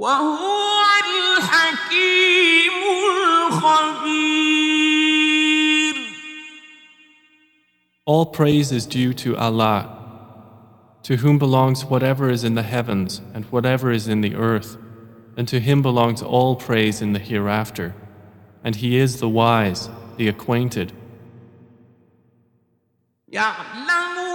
وهو الحكيم الخبير All praise is due to Allah, to whom belongs whatever is in the heavens and whatever is in the earth, and to him belongs all praise in the hereafter. And he is the wise, the acquainted. يعلم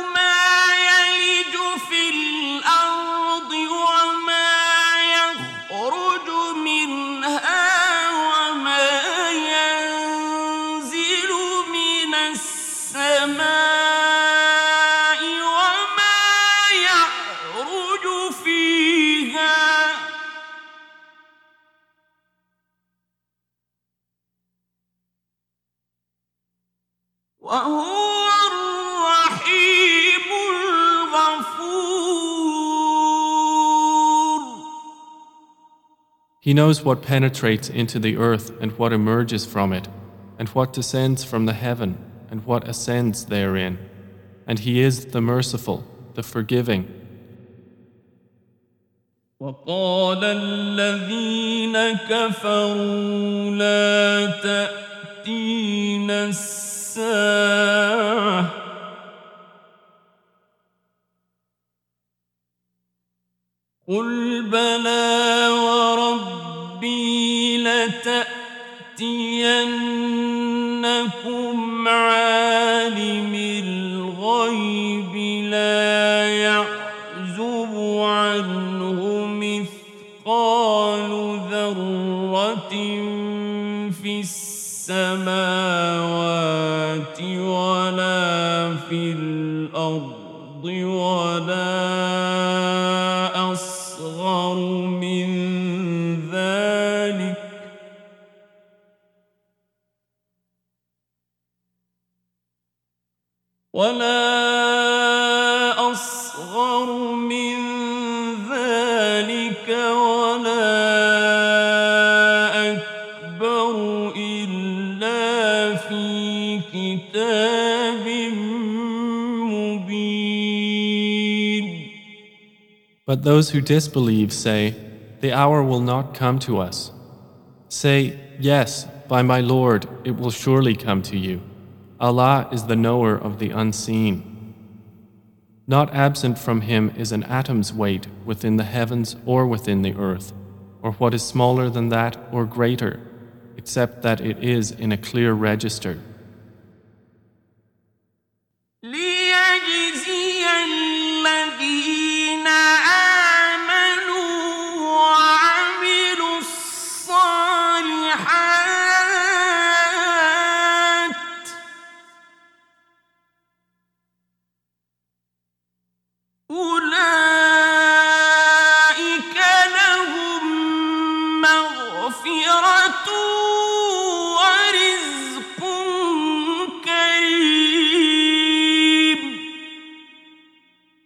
وهو الرحيم الغفور He knows what penetrates into the earth and what emerges from it, and what descends from the heaven and what ascends therein. And he is the merciful, the forgiving. وقال الذين كفروا لا تأتينا الساعة قل بلى وربي لتأتينكم عالم في الأرض ولا أصغر من ذلك. ولا أصغر من ذلك ولا أكبر إلا في كتاب But those who disbelieve say, The hour will not come to us. Say, Yes, by my Lord, it will surely come to you. Allah is the knower of the unseen. Not absent from Him is an atom's weight within the heavens or within the earth, or what is smaller than that or greater, except that it is in a clear register.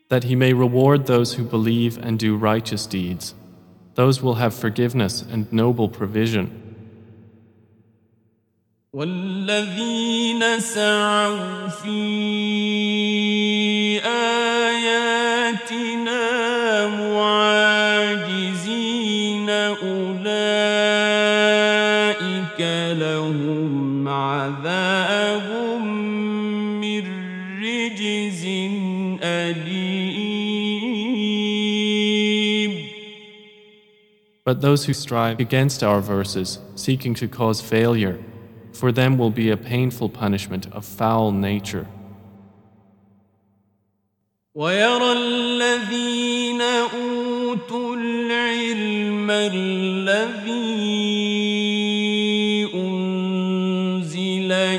that he may reward those who believe and do righteous deeds. Those will have forgiveness and noble provision. والذين سعوا في آياتنا معاجزين أولئك لهم عذاب But those who strive against our verses, seeking to cause failure, for them will be a painful punishment of foul nature. ويرى الذين أوتوا العلم الذي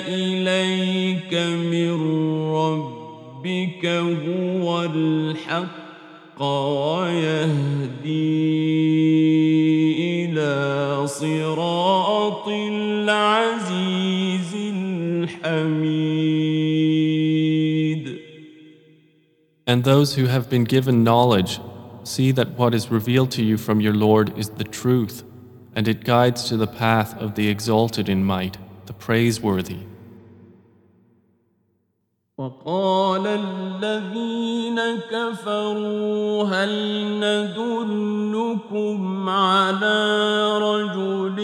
إليك من ربك هو الحق ويهدي And those who have been given knowledge see that what is revealed to you from your Lord is the truth, and it guides to the path of the exalted in might, the praiseworthy. وقال الذين كفروا هل ندلكم على رجل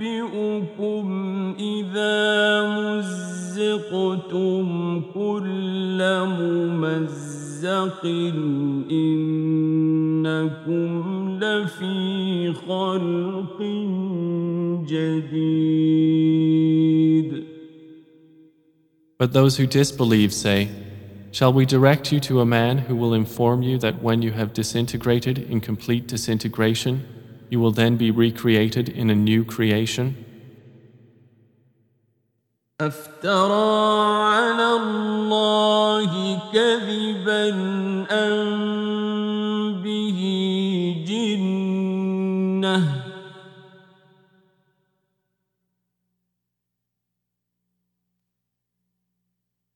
ينبئكم إذا مزقتم كل ممزق إنكم لفي خلق جديد But those who disbelieve say, Shall we direct you to a man who will inform you that when you have disintegrated in complete disintegration, you will then be recreated in a new creation? أفترى على الله كذبا أم به جنة؟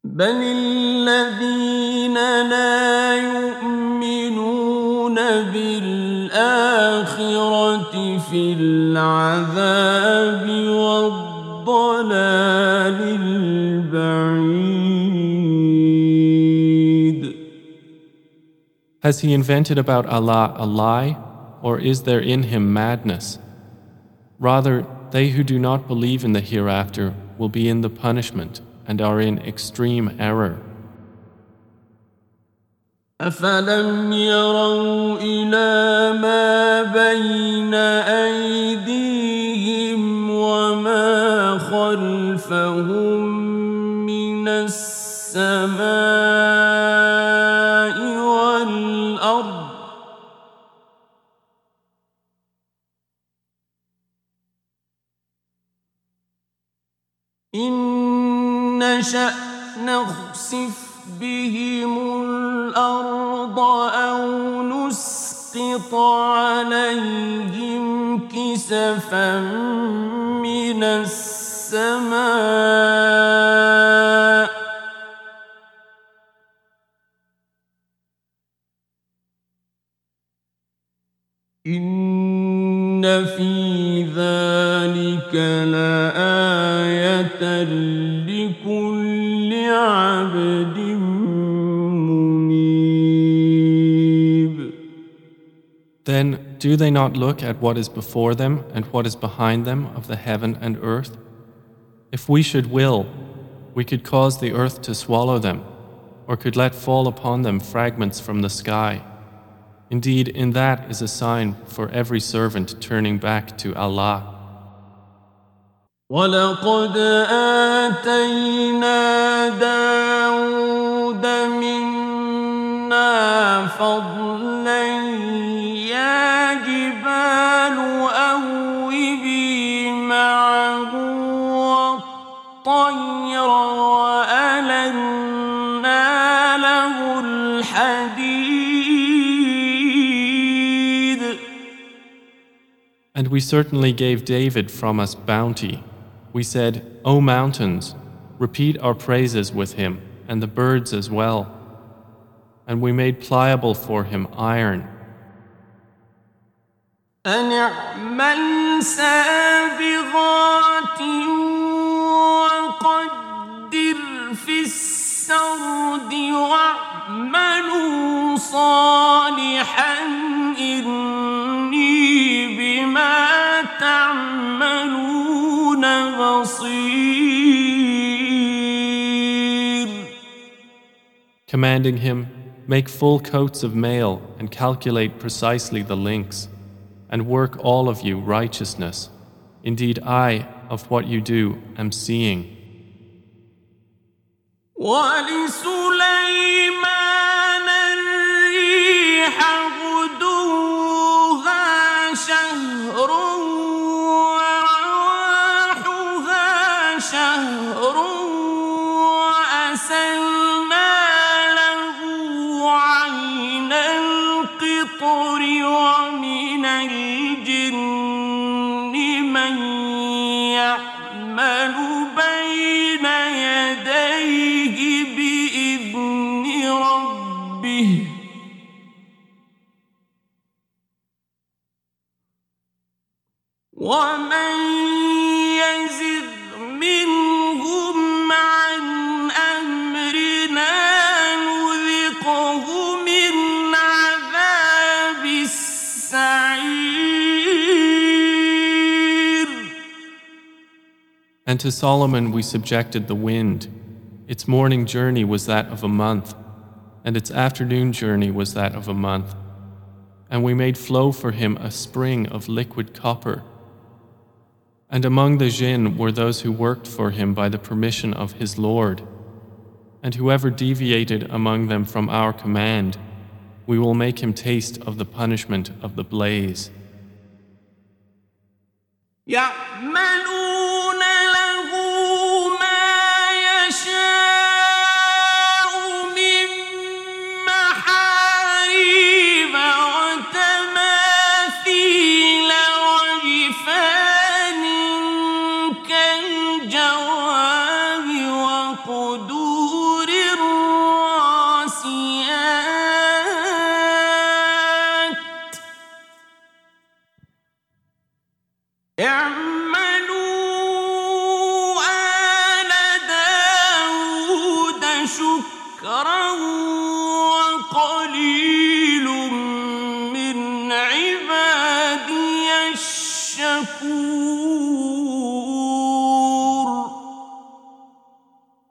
بل الذين لا يؤمنون بالآخرة في العذاب والضلال البعيد Has he invented about Allah a lie, or is there in him madness? Rather, they who do not believe in the hereafter will be in the punishment and are in extreme error. أفلم يروا إلى ما بين أيديهم خلفهم من السماء والأرض إن نشأ نخسف بهم الأرض أو نسقط عليهم كسفا من السماء إن في ذلك لآية لكل عبد منيب Then do they not look at what is before them and what is behind them of the heaven and earth? If we should will, we could cause the earth to swallow them, or could let fall upon them fragments from the sky. Indeed, in that is a sign for every servant turning back to Allah. ولقد آتينا داود منا فضلا يا والطير وألنا له الحديد And we certainly gave David from us bounty. We said, O mountains, repeat our praises with him, and the birds as well. And we made pliable for him iron. أن اعمل سابغات وقدر في السرد واعملوا صالحا إني بما تعملون بصير commanding him, Make full coats of mail and calculate precisely the links, and work all of you righteousness. Indeed, I, of what you do, am seeing. ولسليمان And to Solomon we subjected the wind. Its morning journey was that of a month, and its afternoon journey was that of a month. And we made flow for him a spring of liquid copper. And among the jinn were those who worked for him by the permission of his Lord. And whoever deviated among them from our command, we will make him taste of the punishment of the blaze. يعملون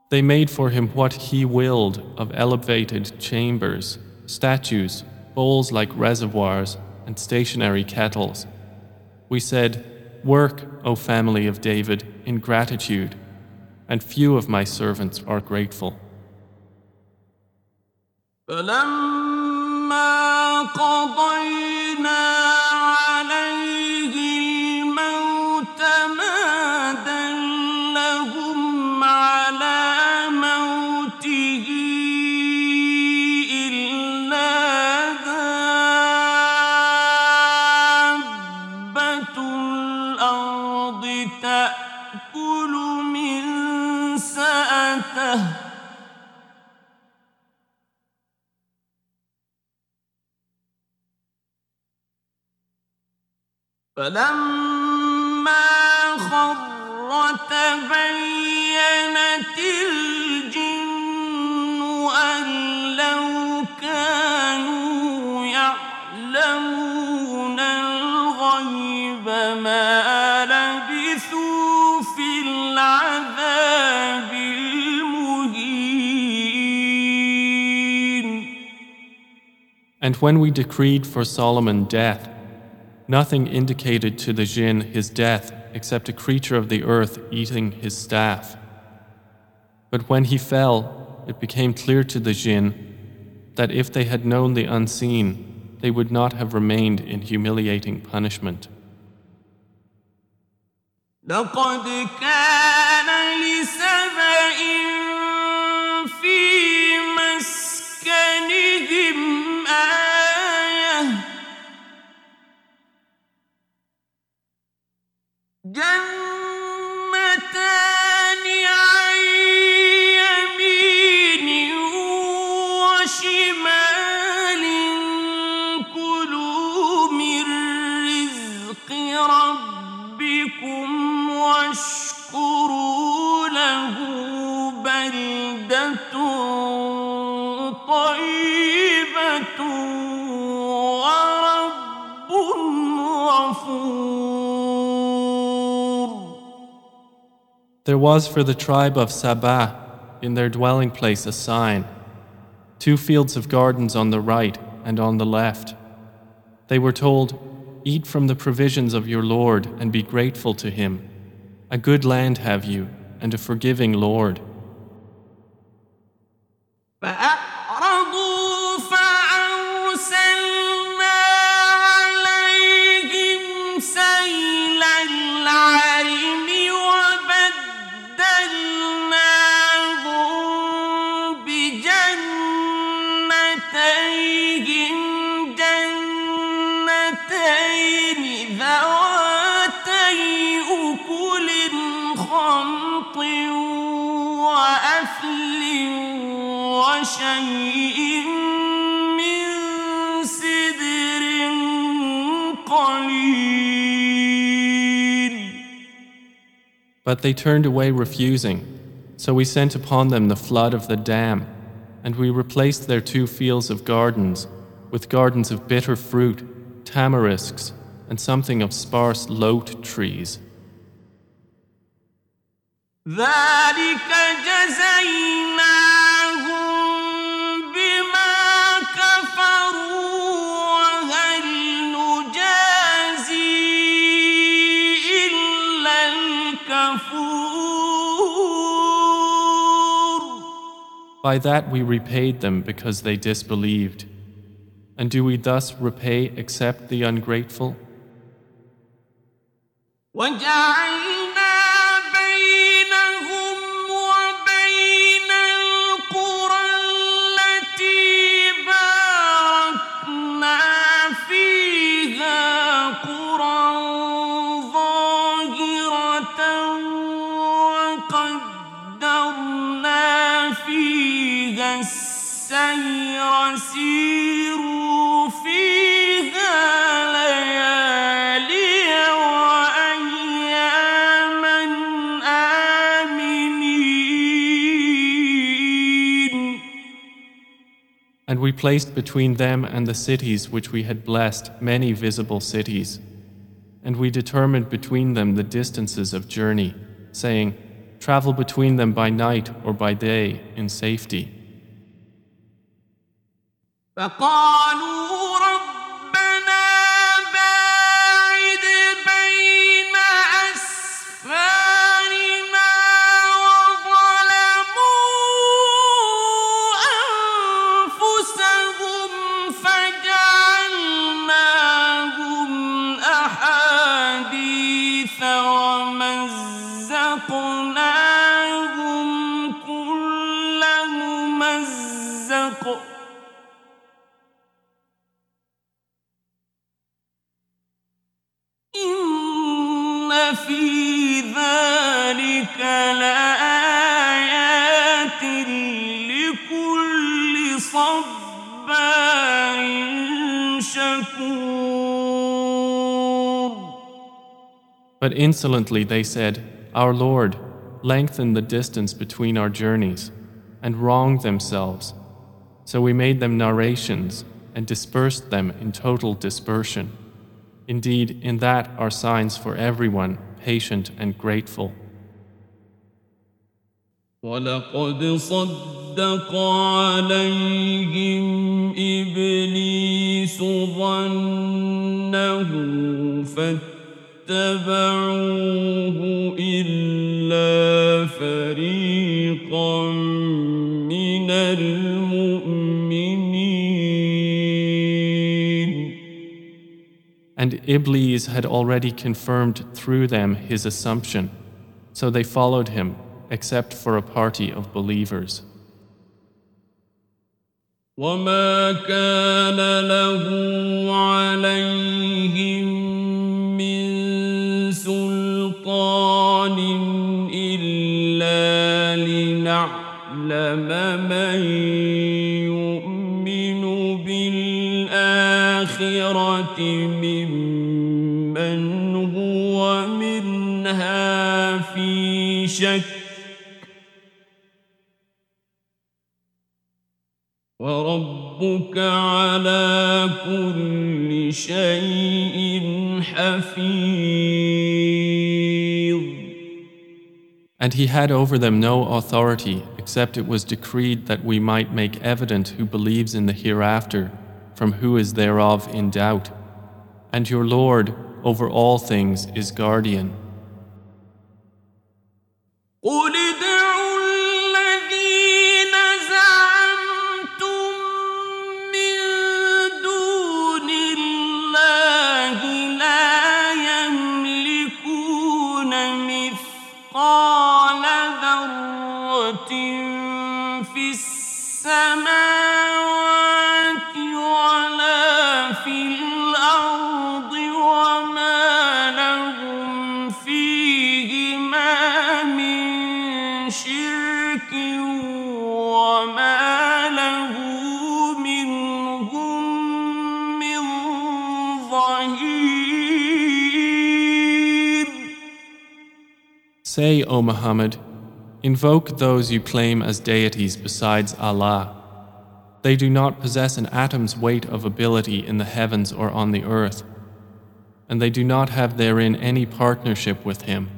They made for him what he willed of elevated chambers, statues, bowls like reservoirs, and stationary kettles. We said, Work, O family of David, in gratitude, and few of my servants are grateful. فلما قضينا فلما خر تبينت الجن أن لو كانوا يعلمون الغيب ما لبثوا في العذاب المهين. And when we decreed for Solomon death, nothing indicated to the jinn his death except a creature of the earth eating his staff. But when he fell, it became clear to the jinn that if they had known the unseen, they would not have remained in humiliating punishment. لقد كان لسبإ جنتان There was for the tribe of Saba in their dwelling place a sign two fields of gardens on the right and on the left. They were told, Eat from the provisions of your Lord and be grateful to Him. A good land have you, and a forgiving Lord. But they turned away refusing. So we sent upon them the flood of the dam, and we replaced their two fields of gardens with gardens of bitter fruit, tamarisks, and something of sparse lote trees. ذلك جزيناهم By that we repaid them because they disbelieved. And do we thus repay except the ungrateful? And we placed between them and the cities which we had blessed many visible cities. And we determined between them the distances of journey, saying, Travel between them by night or by day in safety. But insolently they said, Our Lord, lengthen the distance between our journeys, and wronged themselves. So we made them narrations and dispersed them in total dispersion. Indeed, in that are signs for everyone patient and grateful. ولقد صدق عليهم إبليس ظنه فاتبعوه إلا فريقا من المؤمنين And Iblis had already confirmed through them his assumption, so they followed him, except for a party of believers. وما كان له عليهم من سلطان إلا لنعلم من يؤمن بالآخرة ممن هو منها في شك وربك على كل شيء حفيظ And he had over them no authority except it was decreed that we might make evident who believes in the hereafter from who is thereof in doubt. And your Lord over all things is guardian. Say, O Muhammad, invoke those you claim as deities besides Allah. They do not possess an atom's weight of ability in the heavens or on the earth, and they do not have therein any partnership with Him,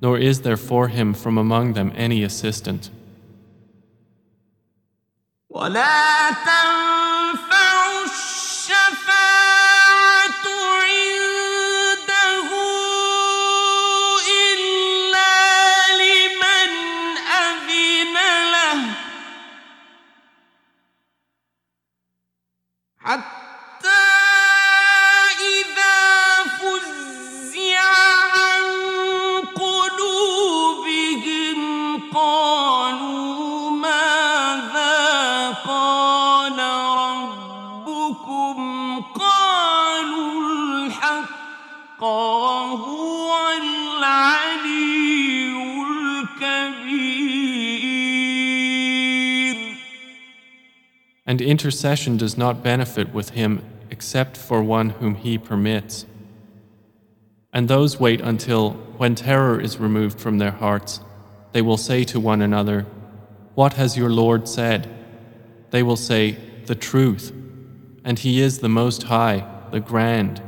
nor is there for Him from among them any assistant. ولا تنفع And intercession does not benefit with him except for one whom he permits. And those wait until, when terror is removed from their hearts, they will say to one another, What has your Lord said? They will say, The truth, and He is the Most High, the Grand.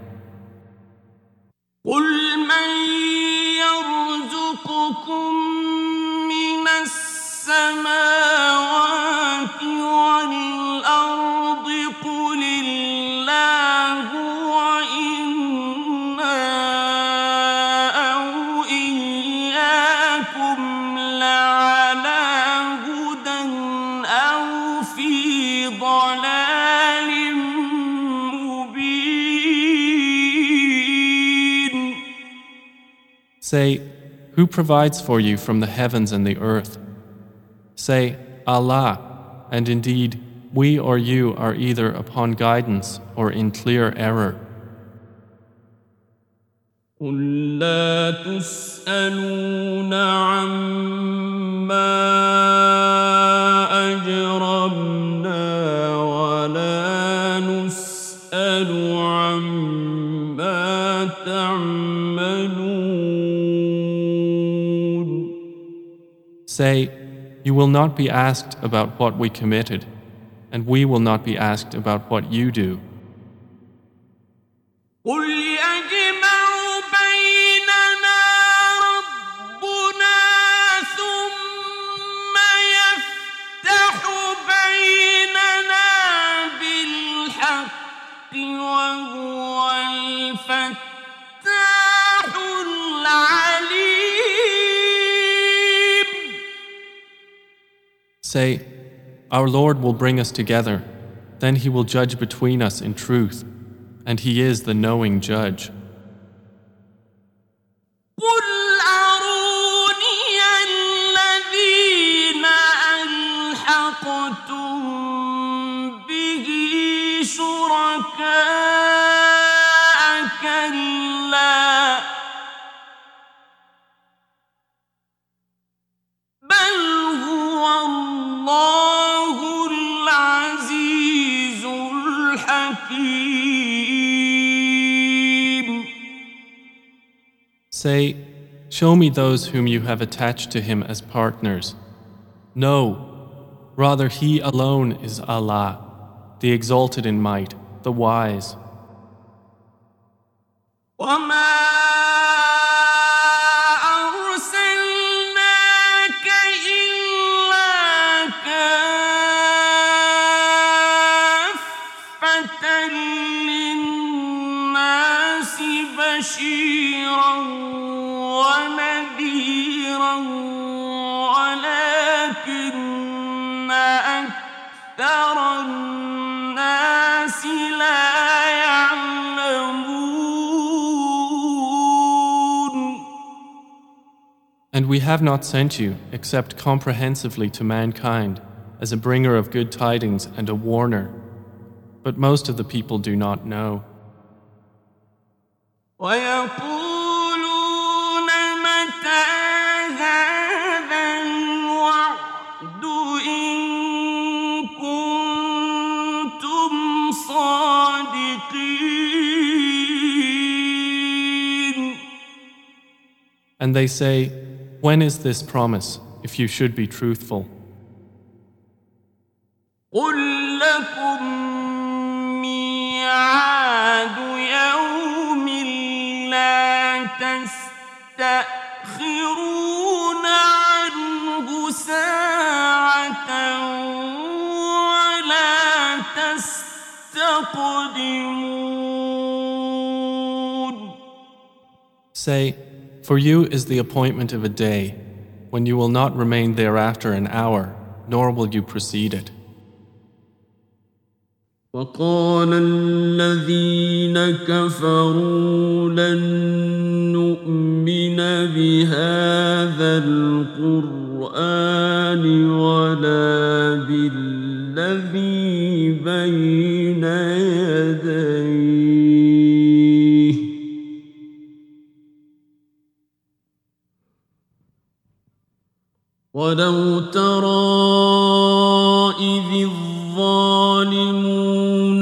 Say, Who provides for you from the heavens and the earth? Say, Allah, and indeed, we or you are either upon guidance or in clear error. قل لا تسألون عما أجرمنا Say, You will not be asked about what we committed, and we will not be asked about what you do. Say, Our Lord will bring us together, then He will judge between us in truth, and He is the knowing judge. قل أروني الذين ألحقتم به شركاء كلا Say, Show me those whom you have attached to Him as partners. No, rather He alone is Allah, the exalted in might, the wise. We have not sent you except comprehensively to mankind as a bringer of good tidings and a warner. But most of the people do not know. And they say, When is this promise, if you should be truthful? قل لكم ميعاد يوم لا تستأخرون عنه ساعة ولا تستقدمون Say, For you is the appointment of a day, when you will not remain thereafter an hour, nor will you precede it. وقال الذين كفروا لن نؤمن بهذا القرآن ولا بالذي بين ولو ترى إذ الظالمون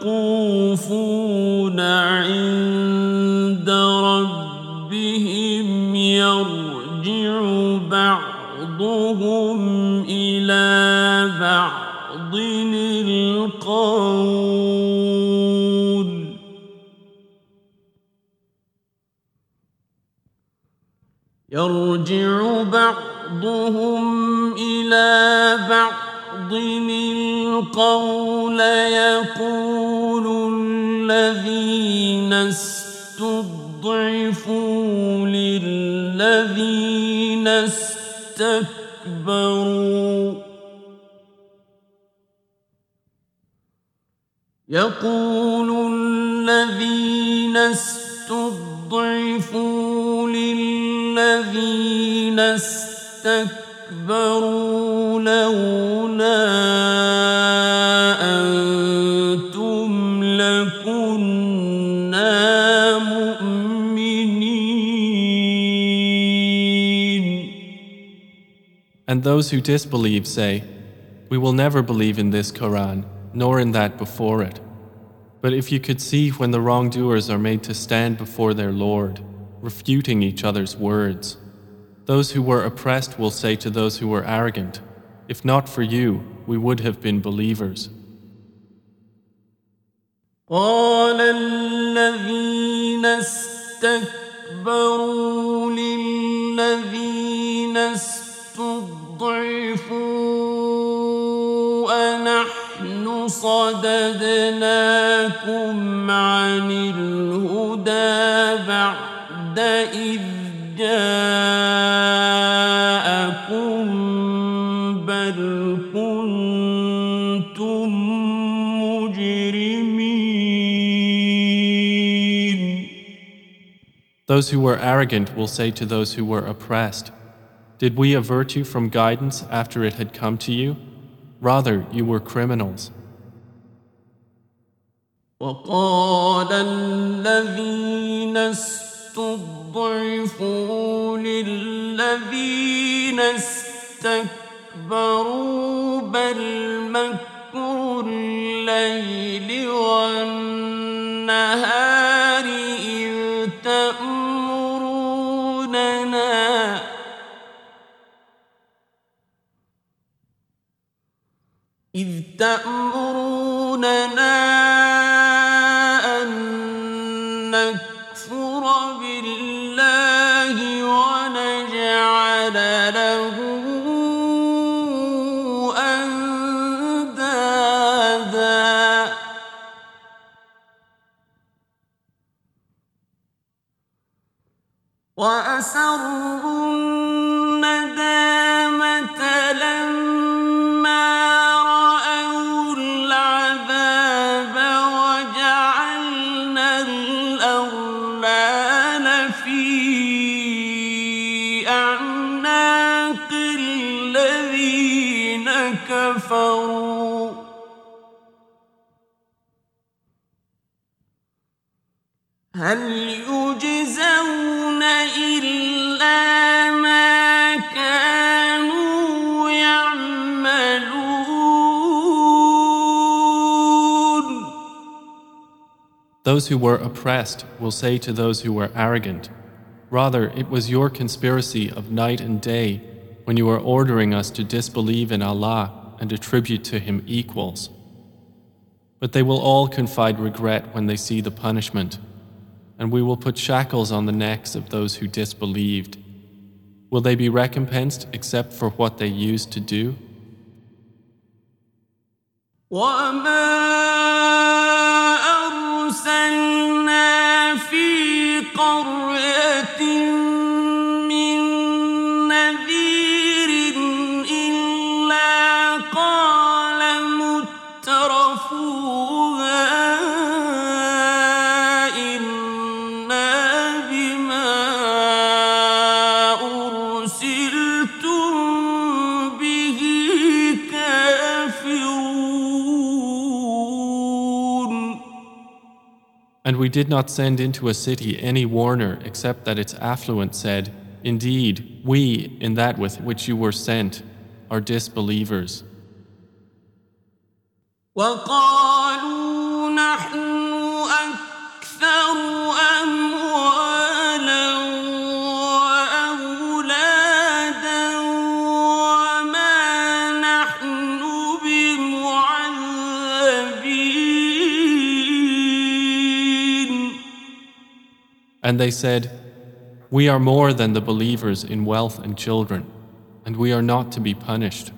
موقوفون عند ربهم يرجع بعضهم إلى بعض القول يرجع بعضهم إلى بعض القول يقول الذين استضعفوا للذين استكبروا. يقول الذين استضعفوا للذين استكبروا لولا أنتم لكنا مؤمنين And those who disbelieve say, We will never believe in this Quran, nor in that before it. But if you could see when the wrongdoers are made to stand before their Lord, refuting each other's words, those who were oppressed will say to those who were arrogant, If not for you, we would have been believers. قال الذين استكبروا للذين استضعفوا أنحن صددناكم عن الهدى بعد إذ جاءكم بل كنتم مجرمين Those who were arrogant will say to those who were oppressed, Did we avert you from guidance after it had come to you? Rather, you were criminals. وقال الذين استضعفوا للذين استكبروا بل مكر الليل والنهار إذ تأمروننا. إذ تأمروننا وأسروا لما رأوا العذاب وجعلنا في أعناق الذين كفروا. Those who were oppressed will say to those who were arrogant, Rather, it was your conspiracy of night and day when you were ordering us to disbelieve in Allah and attribute to Him equals. But they will all confide regret when they see the punishment, and we will put shackles on the necks of those who disbelieved. Will they be recompensed except for what they used to do? أرسلنا في And we did not send into a city any warner except that its affluent said, Indeed, we, in that with which you were sent, are disbelievers. وقالوا نحن أكثر And they said, We are more than the believers in wealth and children, and we are not to be punished.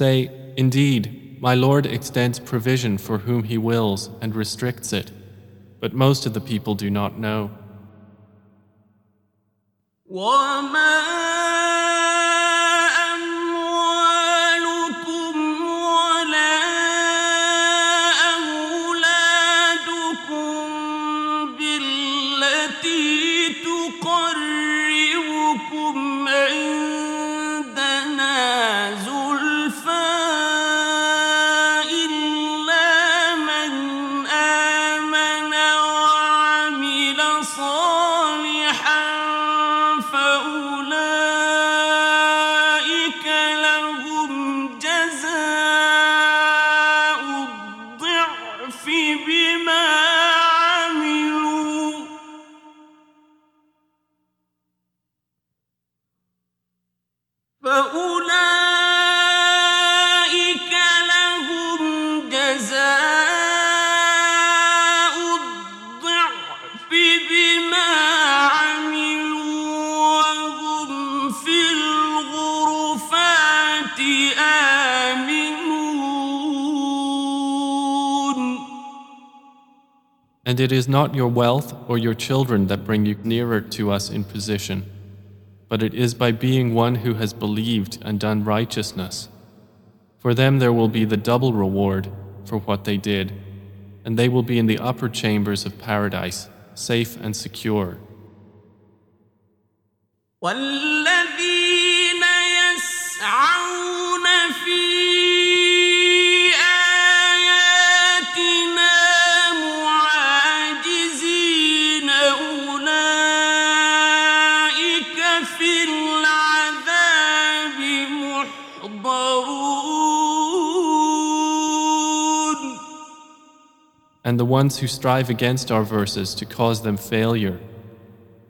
Say, Indeed, my Lord extends provision for whom He wills and restricts it, but most of the people do not know. And it is not your wealth or your children that bring you nearer to us in position, but it is by being one who has believed and done righteousness. For them there will be the double reward for what they did, and they will be in the upper chambers of paradise, safe and secure. The ones who strive against our verses to cause them failure,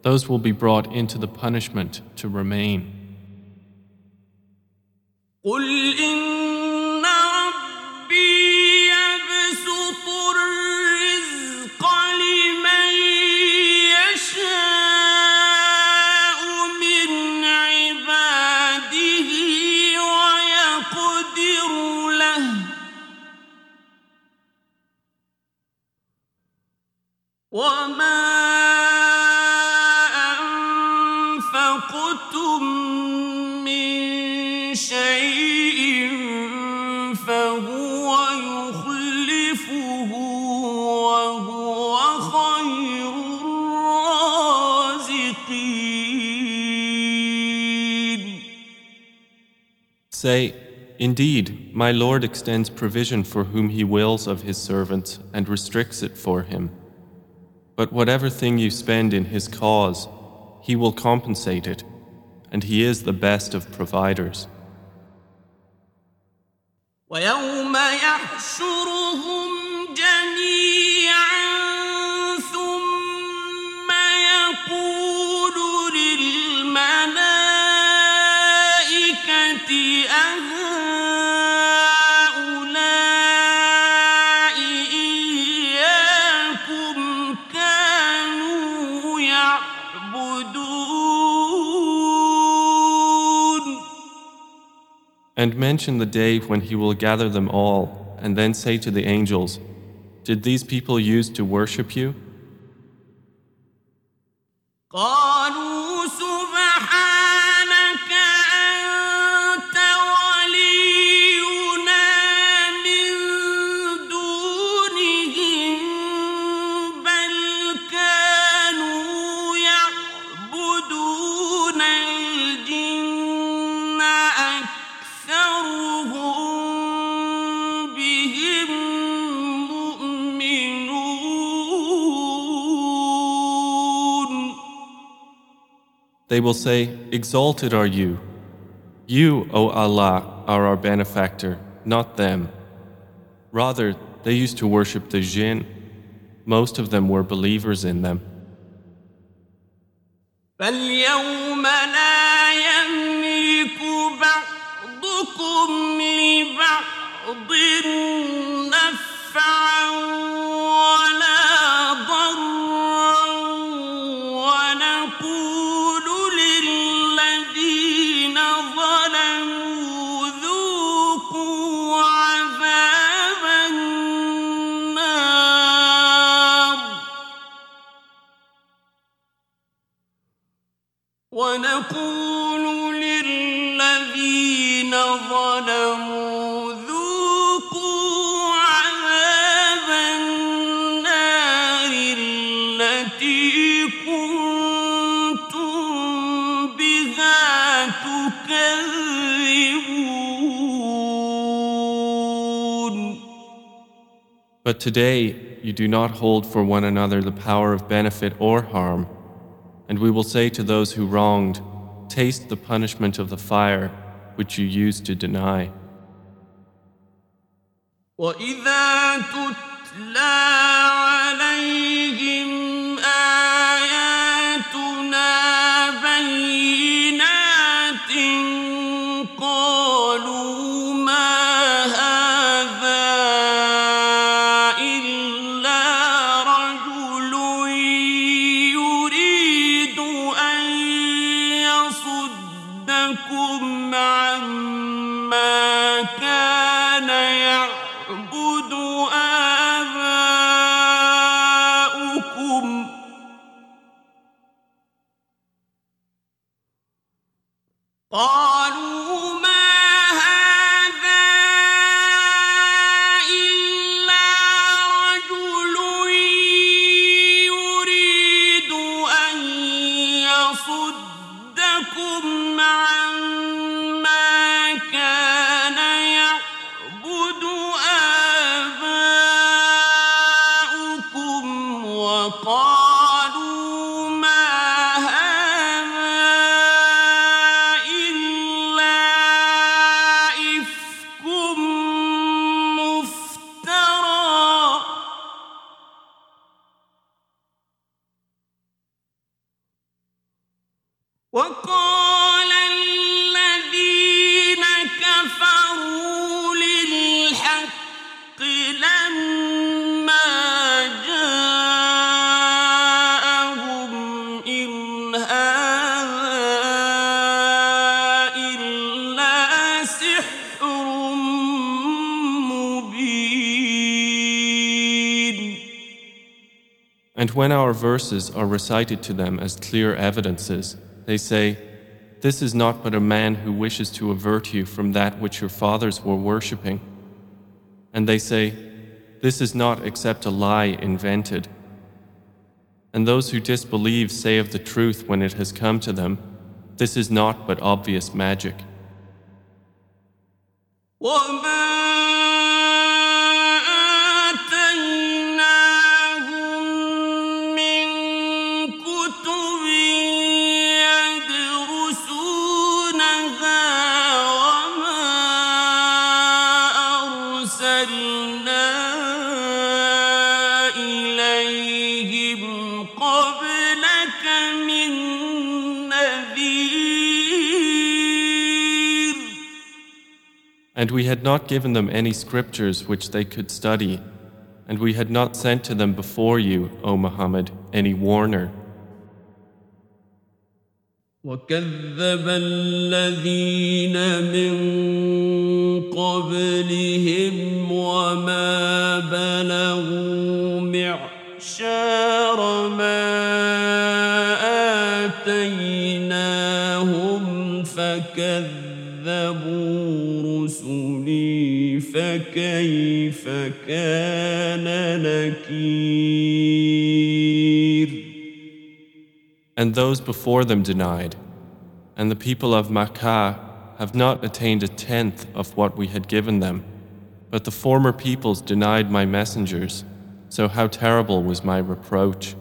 those will be brought into the punishment to remain. Say, Indeed, my Lord extends provision for whom He wills of His servants and restricts it for him. But whatever thing you spend in His cause, He will compensate it, and He is the best of providers. ويوم يحشرهم And mention the day when He will gather them all, and then say to the angels, Did these people use to worship you? They will say, Exalted are you. You, O Allah, are our benefactor, not them. Rather, they used to worship the jinn. Most of them were believers in them. فاليوم لا يملك بعضكم لبعض today, you do not hold for one another the power of benefit or harm. And we will say to those who wronged, Taste the punishment of the fire which you used to deny. وإذا تتلى verses are recited to them as clear evidences, they say, This is not but a man who wishes to avert you from that which your fathers were worshipping. And they say, This is not except a lie invented. And those who disbelieve say of the truth when it has come to them, This is not but obvious magic. And we had not given them any scriptures which they could study, and we had not sent to them before you, O Muhammad, any warner. وكذب الذين من قبلهم وما بلغوا معشار ما آتيناهم فكذبوا فكيف كان نكير And those before them denied, and the people of Makkah have not attained a tenth of what we had given them. But the former peoples denied my messengers, so how terrible was my reproach.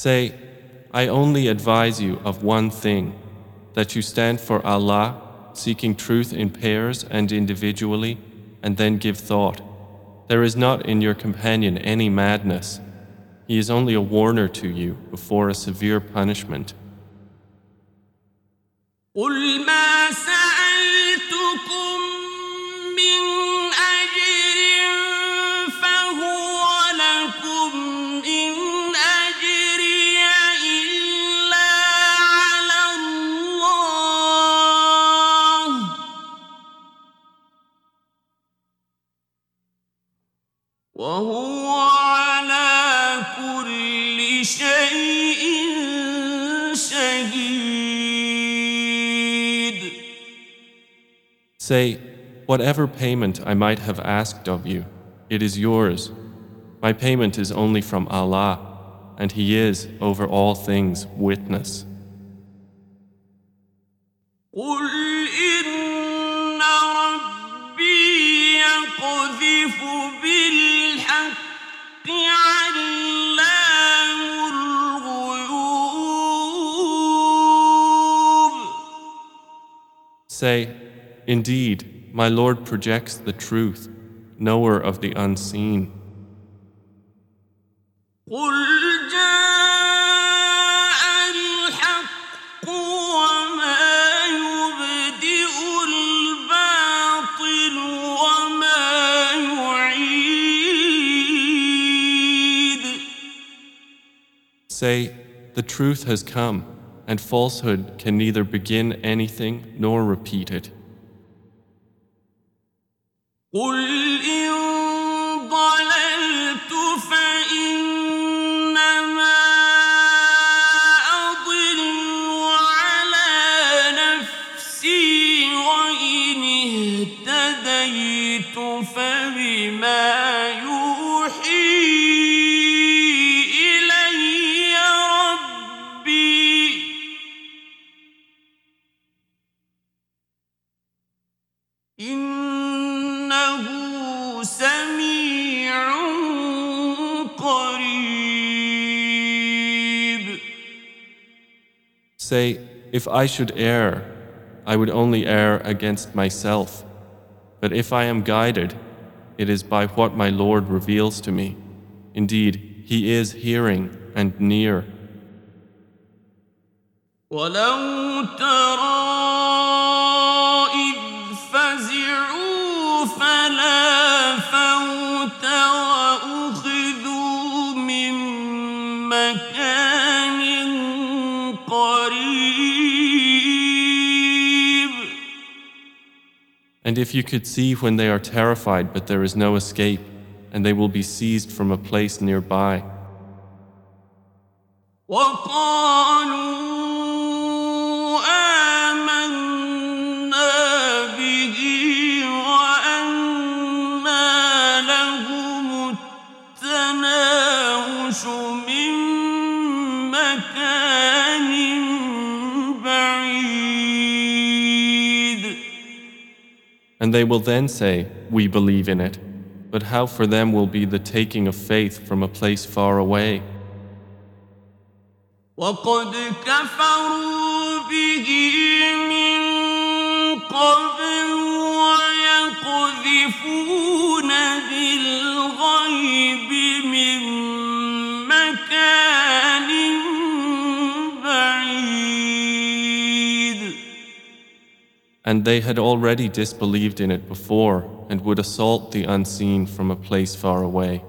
Say, I only advise you of one thing that you stand for Allah, seeking truth in pairs and individually, and then give thought. There is not in your companion any madness. He is only a warner to you before a severe punishment. Say, whatever payment I might have asked of you, it is yours. My payment is only from Allah, and He is, over all things, witness. Say, Indeed, my Lord projects the truth, knower of the unseen. Say, the truth has come, and falsehood can neither begin anything nor repeat it. قل If I should err, I would only err against myself. But if I am guided, it is by what my Lord reveals to me. Indeed, He is hearing and near. And if you could see when they are terrified, but there is no escape, and they will be seized from a place nearby. they will then say, We believe in it. But how for them will be the taking of faith from a place far away? وقد كفروا به من قبل ويقذفون بالغيب And they had already disbelieved in it before and would assault the unseen from a place far away.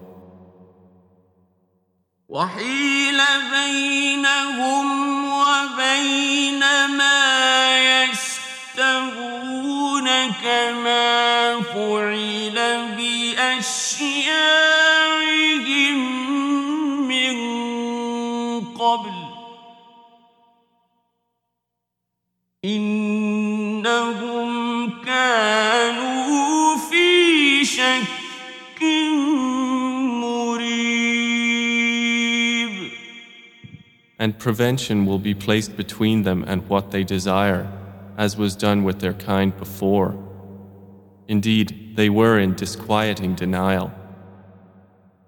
وحيل بينهم وبين ما يشتهون كما فعل بأشياعهم من قبل إنهم And prevention will be placed between them and what they desire, as was done with their kind before. Indeed, they were in disquieting denial.